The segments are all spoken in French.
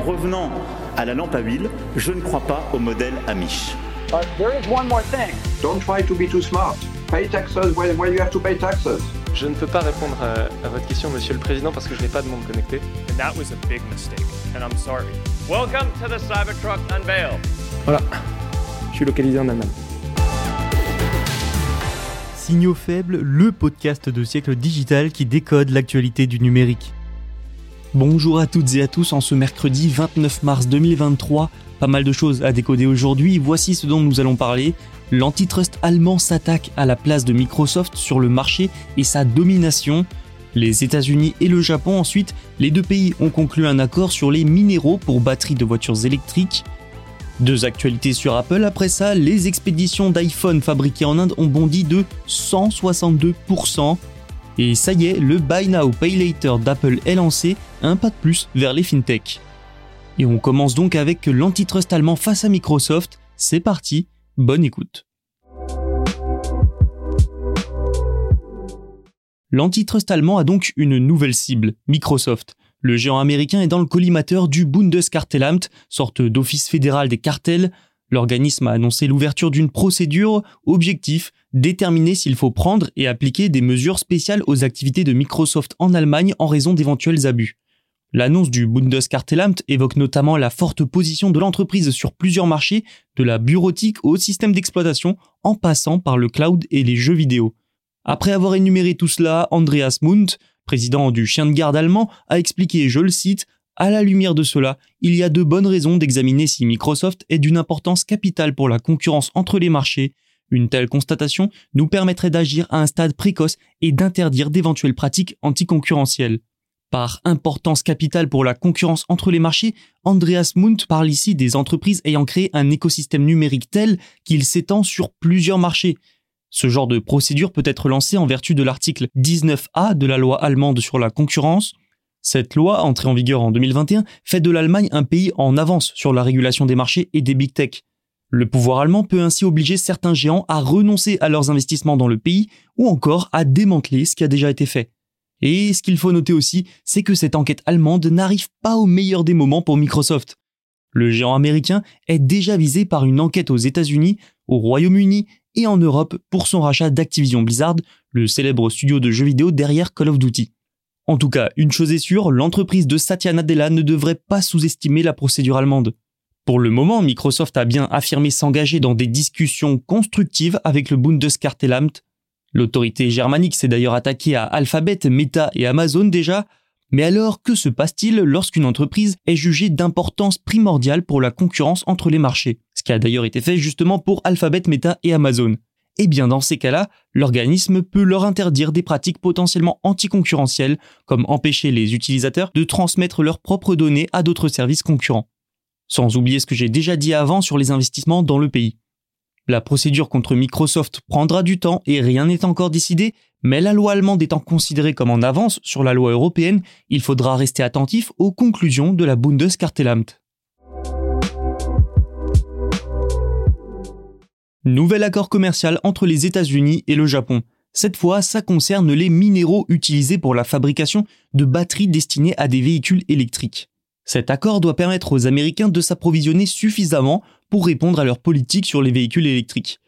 En revenant à la lampe à huile, je ne crois pas au modèle Amish. But there is one more thing. Don't try to be too smart. Pay taxes when, when you have to pay taxes. Je ne peux pas répondre à, à, votre question, Monsieur le Président, parce que je n'ai pas de monde connecté. And that was a big mistake, and I'm sorry. Welcome to the Cybertruck Unveil. Voilà, je suis localisé en Allemagne. Signaux faibles, le podcast de siècle digital qui décode l'actualité du numérique. Bonjour à toutes et à tous en ce mercredi 29 mars 2023. Pas mal de choses à décoder aujourd'hui, voici ce dont nous allons parler. L'antitrust allemand s'attaque à la place de Microsoft sur le marché et sa domination. Les États-Unis et le Japon ensuite, les deux pays ont conclu un accord sur les minéraux pour batteries de voitures électriques. Deux actualités sur Apple, après ça, les expéditions d'iPhone fabriquées en Inde ont bondi de 162%. Et ça y est, le Buy Now Pay Later d'Apple est lancé, un pas de plus vers les fintech. Et on commence donc avec l'antitrust allemand face à Microsoft. C'est parti, bonne écoute. L'antitrust allemand a donc une nouvelle cible, Microsoft. Le géant américain est dans le collimateur du Bundeskartellamt, sorte d'office fédéral des cartels. L'organisme a annoncé l'ouverture d'une procédure, objectif, déterminer s'il faut prendre et appliquer des mesures spéciales aux activités de Microsoft en Allemagne en raison d'éventuels abus. L'annonce du Bundeskartellamt évoque notamment la forte position de l'entreprise sur plusieurs marchés, de la bureautique au système d'exploitation, en passant par le cloud et les jeux vidéo. Après avoir énuméré tout cela, Andreas Mundt, président du chien de garde allemand, a expliqué, je le cite, à la lumière de cela, il y a de bonnes raisons d'examiner si Microsoft est d'une importance capitale pour la concurrence entre les marchés. Une telle constatation nous permettrait d'agir à un stade précoce et d'interdire d'éventuelles pratiques anticoncurrentielles. Par importance capitale pour la concurrence entre les marchés, Andreas Mundt parle ici des entreprises ayant créé un écosystème numérique tel qu'il s'étend sur plusieurs marchés. Ce genre de procédure peut être lancé en vertu de l'article 19A de la loi allemande sur la concurrence. Cette loi, entrée en vigueur en 2021, fait de l'Allemagne un pays en avance sur la régulation des marchés et des big tech. Le pouvoir allemand peut ainsi obliger certains géants à renoncer à leurs investissements dans le pays ou encore à démanteler ce qui a déjà été fait. Et ce qu'il faut noter aussi, c'est que cette enquête allemande n'arrive pas au meilleur des moments pour Microsoft. Le géant américain est déjà visé par une enquête aux États-Unis, au Royaume-Uni et en Europe pour son rachat d'Activision Blizzard, le célèbre studio de jeux vidéo derrière Call of Duty. En tout cas, une chose est sûre, l'entreprise de Satya Nadella ne devrait pas sous-estimer la procédure allemande. Pour le moment, Microsoft a bien affirmé s'engager dans des discussions constructives avec le Bundeskartellamt. L'autorité germanique s'est d'ailleurs attaquée à Alphabet, Meta et Amazon déjà. Mais alors, que se passe-t-il lorsqu'une entreprise est jugée d'importance primordiale pour la concurrence entre les marchés? Ce qui a d'ailleurs été fait justement pour Alphabet, Meta et Amazon. Eh bien, dans ces cas-là, l'organisme peut leur interdire des pratiques potentiellement anticoncurrentielles, comme empêcher les utilisateurs de transmettre leurs propres données à d'autres services concurrents. Sans oublier ce que j'ai déjà dit avant sur les investissements dans le pays. La procédure contre Microsoft prendra du temps et rien n'est encore décidé, mais la loi allemande étant considérée comme en avance sur la loi européenne, il faudra rester attentif aux conclusions de la Bundeskartellamt. Nouvel accord commercial entre les États-Unis et le Japon. Cette fois, ça concerne les minéraux utilisés pour la fabrication de batteries destinées à des véhicules électriques. Cet accord doit permettre aux Américains de s'approvisionner suffisamment pour répondre à leur politique sur les véhicules électriques.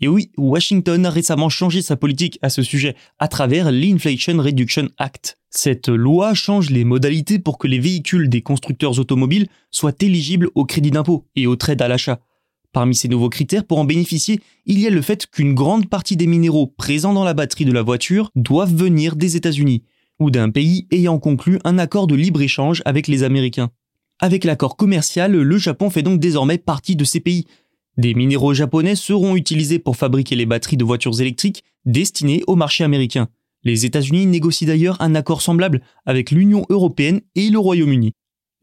Et oui, Washington a récemment changé sa politique à ce sujet à travers l'Inflation Reduction Act. Cette loi change les modalités pour que les véhicules des constructeurs automobiles soient éligibles au crédit d'impôt et au trade à l'achat. Parmi ces nouveaux critères pour en bénéficier, il y a le fait qu'une grande partie des minéraux présents dans la batterie de la voiture doivent venir des États-Unis ou d'un pays ayant conclu un accord de libre-échange avec les Américains. Avec l'accord commercial, le Japon fait donc désormais partie de ces pays. Des minéraux japonais seront utilisés pour fabriquer les batteries de voitures électriques destinées au marché américain. Les États-Unis négocient d'ailleurs un accord semblable avec l'Union européenne et le Royaume-Uni.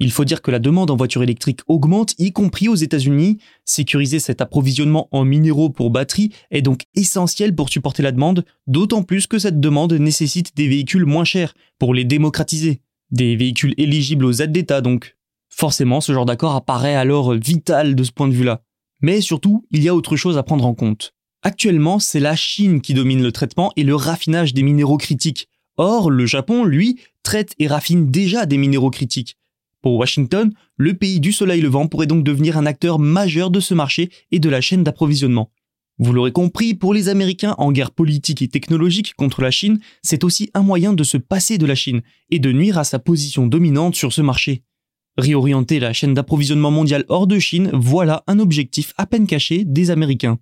Il faut dire que la demande en voitures électriques augmente, y compris aux États-Unis. Sécuriser cet approvisionnement en minéraux pour batteries est donc essentiel pour supporter la demande, d'autant plus que cette demande nécessite des véhicules moins chers pour les démocratiser. Des véhicules éligibles aux aides d'État donc. Forcément, ce genre d'accord apparaît alors vital de ce point de vue-là. Mais surtout, il y a autre chose à prendre en compte. Actuellement, c'est la Chine qui domine le traitement et le raffinage des minéraux critiques. Or, le Japon, lui, traite et raffine déjà des minéraux critiques. Pour Washington, le pays du soleil levant pourrait donc devenir un acteur majeur de ce marché et de la chaîne d'approvisionnement. Vous l'aurez compris, pour les Américains en guerre politique et technologique contre la Chine, c'est aussi un moyen de se passer de la Chine et de nuire à sa position dominante sur ce marché. Réorienter la chaîne d'approvisionnement mondiale hors de Chine, voilà un objectif à peine caché des Américains.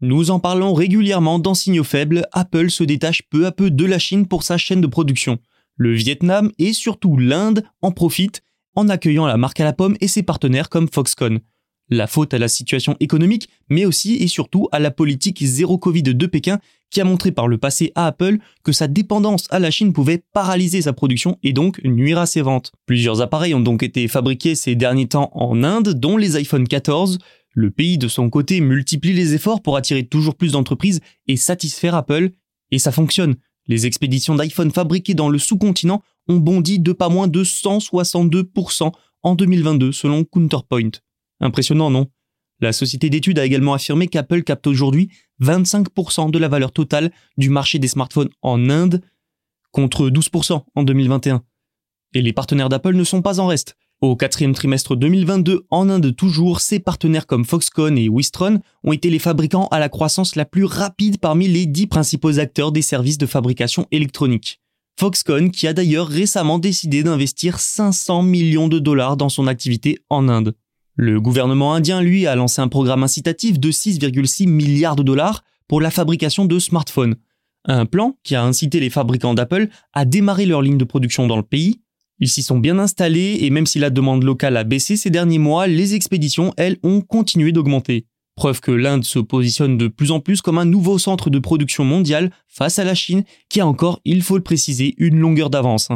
Nous en parlons régulièrement dans Signaux Faibles, Apple se détache peu à peu de la Chine pour sa chaîne de production. Le Vietnam et surtout l'Inde en profitent en accueillant la marque à la pomme et ses partenaires comme Foxconn. La faute à la situation économique, mais aussi et surtout à la politique zéro Covid de Pékin qui a montré par le passé à Apple que sa dépendance à la Chine pouvait paralyser sa production et donc nuire à ses ventes. Plusieurs appareils ont donc été fabriqués ces derniers temps en Inde, dont les iPhone 14, le pays, de son côté, multiplie les efforts pour attirer toujours plus d'entreprises et satisfaire Apple, et ça fonctionne. Les expéditions d'iPhone fabriquées dans le sous-continent ont bondi de pas moins de 162% en 2022 selon Counterpoint. Impressionnant, non? La société d'études a également affirmé qu'Apple capte aujourd'hui 25% de la valeur totale du marché des smartphones en Inde, contre 12% en 2021. Et les partenaires d'Apple ne sont pas en reste. Au quatrième trimestre 2022, en Inde toujours, ses partenaires comme Foxconn et Wistron ont été les fabricants à la croissance la plus rapide parmi les dix principaux acteurs des services de fabrication électronique. Foxconn qui a d'ailleurs récemment décidé d'investir 500 millions de dollars dans son activité en Inde. Le gouvernement indien, lui, a lancé un programme incitatif de 6,6 milliards de dollars pour la fabrication de smartphones. Un plan qui a incité les fabricants d'Apple à démarrer leur ligne de production dans le pays ils s'y sont bien installés et même si la demande locale a baissé ces derniers mois, les expéditions, elles, ont continué d'augmenter. Preuve que l'Inde se positionne de plus en plus comme un nouveau centre de production mondial face à la Chine, qui a encore, il faut le préciser, une longueur d'avance.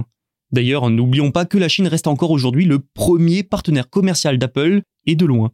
D'ailleurs, n'oublions pas que la Chine reste encore aujourd'hui le premier partenaire commercial d'Apple, et de loin.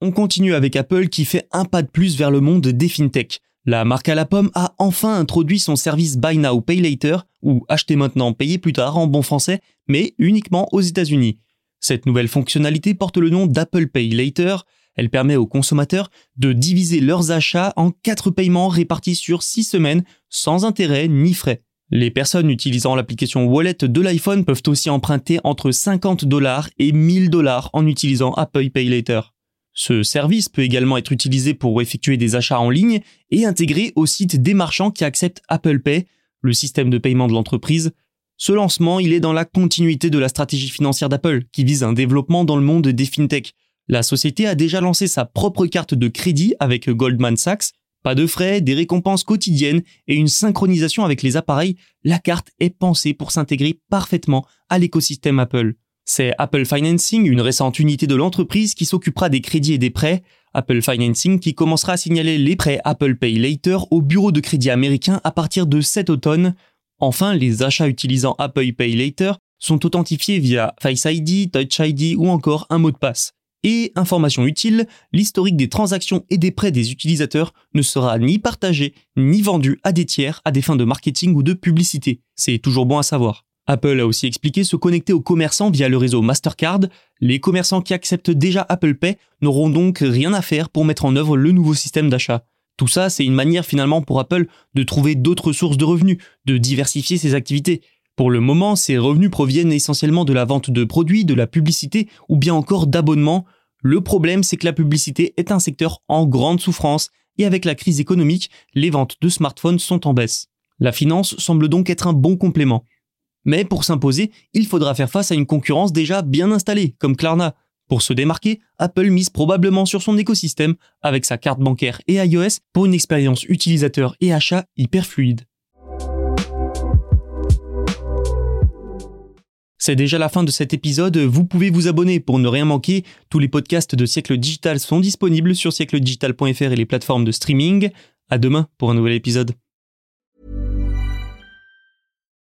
On continue avec Apple qui fait un pas de plus vers le monde des fintech. La marque à la pomme a enfin introduit son service Buy Now Pay Later, ou acheter maintenant, payer plus tard en bon français, mais uniquement aux États-Unis. Cette nouvelle fonctionnalité porte le nom d'Apple Pay Later. Elle permet aux consommateurs de diviser leurs achats en quatre paiements répartis sur six semaines, sans intérêt ni frais. Les personnes utilisant l'application Wallet de l'iPhone peuvent aussi emprunter entre 50 dollars et 1000 dollars en utilisant Apple Pay Later. Ce service peut également être utilisé pour effectuer des achats en ligne et intégré au site des marchands qui acceptent Apple Pay, le système de paiement de l'entreprise. Ce lancement, il est dans la continuité de la stratégie financière d'Apple, qui vise un développement dans le monde des fintech. La société a déjà lancé sa propre carte de crédit avec Goldman Sachs. Pas de frais, des récompenses quotidiennes et une synchronisation avec les appareils, la carte est pensée pour s'intégrer parfaitement à l'écosystème Apple. C'est Apple Financing, une récente unité de l'entreprise qui s'occupera des crédits et des prêts. Apple Financing qui commencera à signaler les prêts Apple Pay Later au bureau de crédit américain à partir de cet automne. Enfin, les achats utilisant Apple Pay Later sont authentifiés via Face ID, Touch ID ou encore un mot de passe. Et, information utile, l'historique des transactions et des prêts des utilisateurs ne sera ni partagé ni vendu à des tiers à des fins de marketing ou de publicité. C'est toujours bon à savoir. Apple a aussi expliqué se connecter aux commerçants via le réseau Mastercard. Les commerçants qui acceptent déjà Apple Pay n'auront donc rien à faire pour mettre en œuvre le nouveau système d'achat. Tout ça, c'est une manière finalement pour Apple de trouver d'autres sources de revenus, de diversifier ses activités. Pour le moment, ces revenus proviennent essentiellement de la vente de produits, de la publicité ou bien encore d'abonnements. Le problème, c'est que la publicité est un secteur en grande souffrance et avec la crise économique, les ventes de smartphones sont en baisse. La finance semble donc être un bon complément. Mais pour s'imposer, il faudra faire face à une concurrence déjà bien installée, comme Klarna. Pour se démarquer, Apple mise probablement sur son écosystème avec sa carte bancaire et iOS pour une expérience utilisateur et achat hyper fluide. C'est déjà la fin de cet épisode, vous pouvez vous abonner pour ne rien manquer. Tous les podcasts de Siècle Digital sont disponibles sur siècledigital.fr et les plateformes de streaming. À demain pour un nouvel épisode.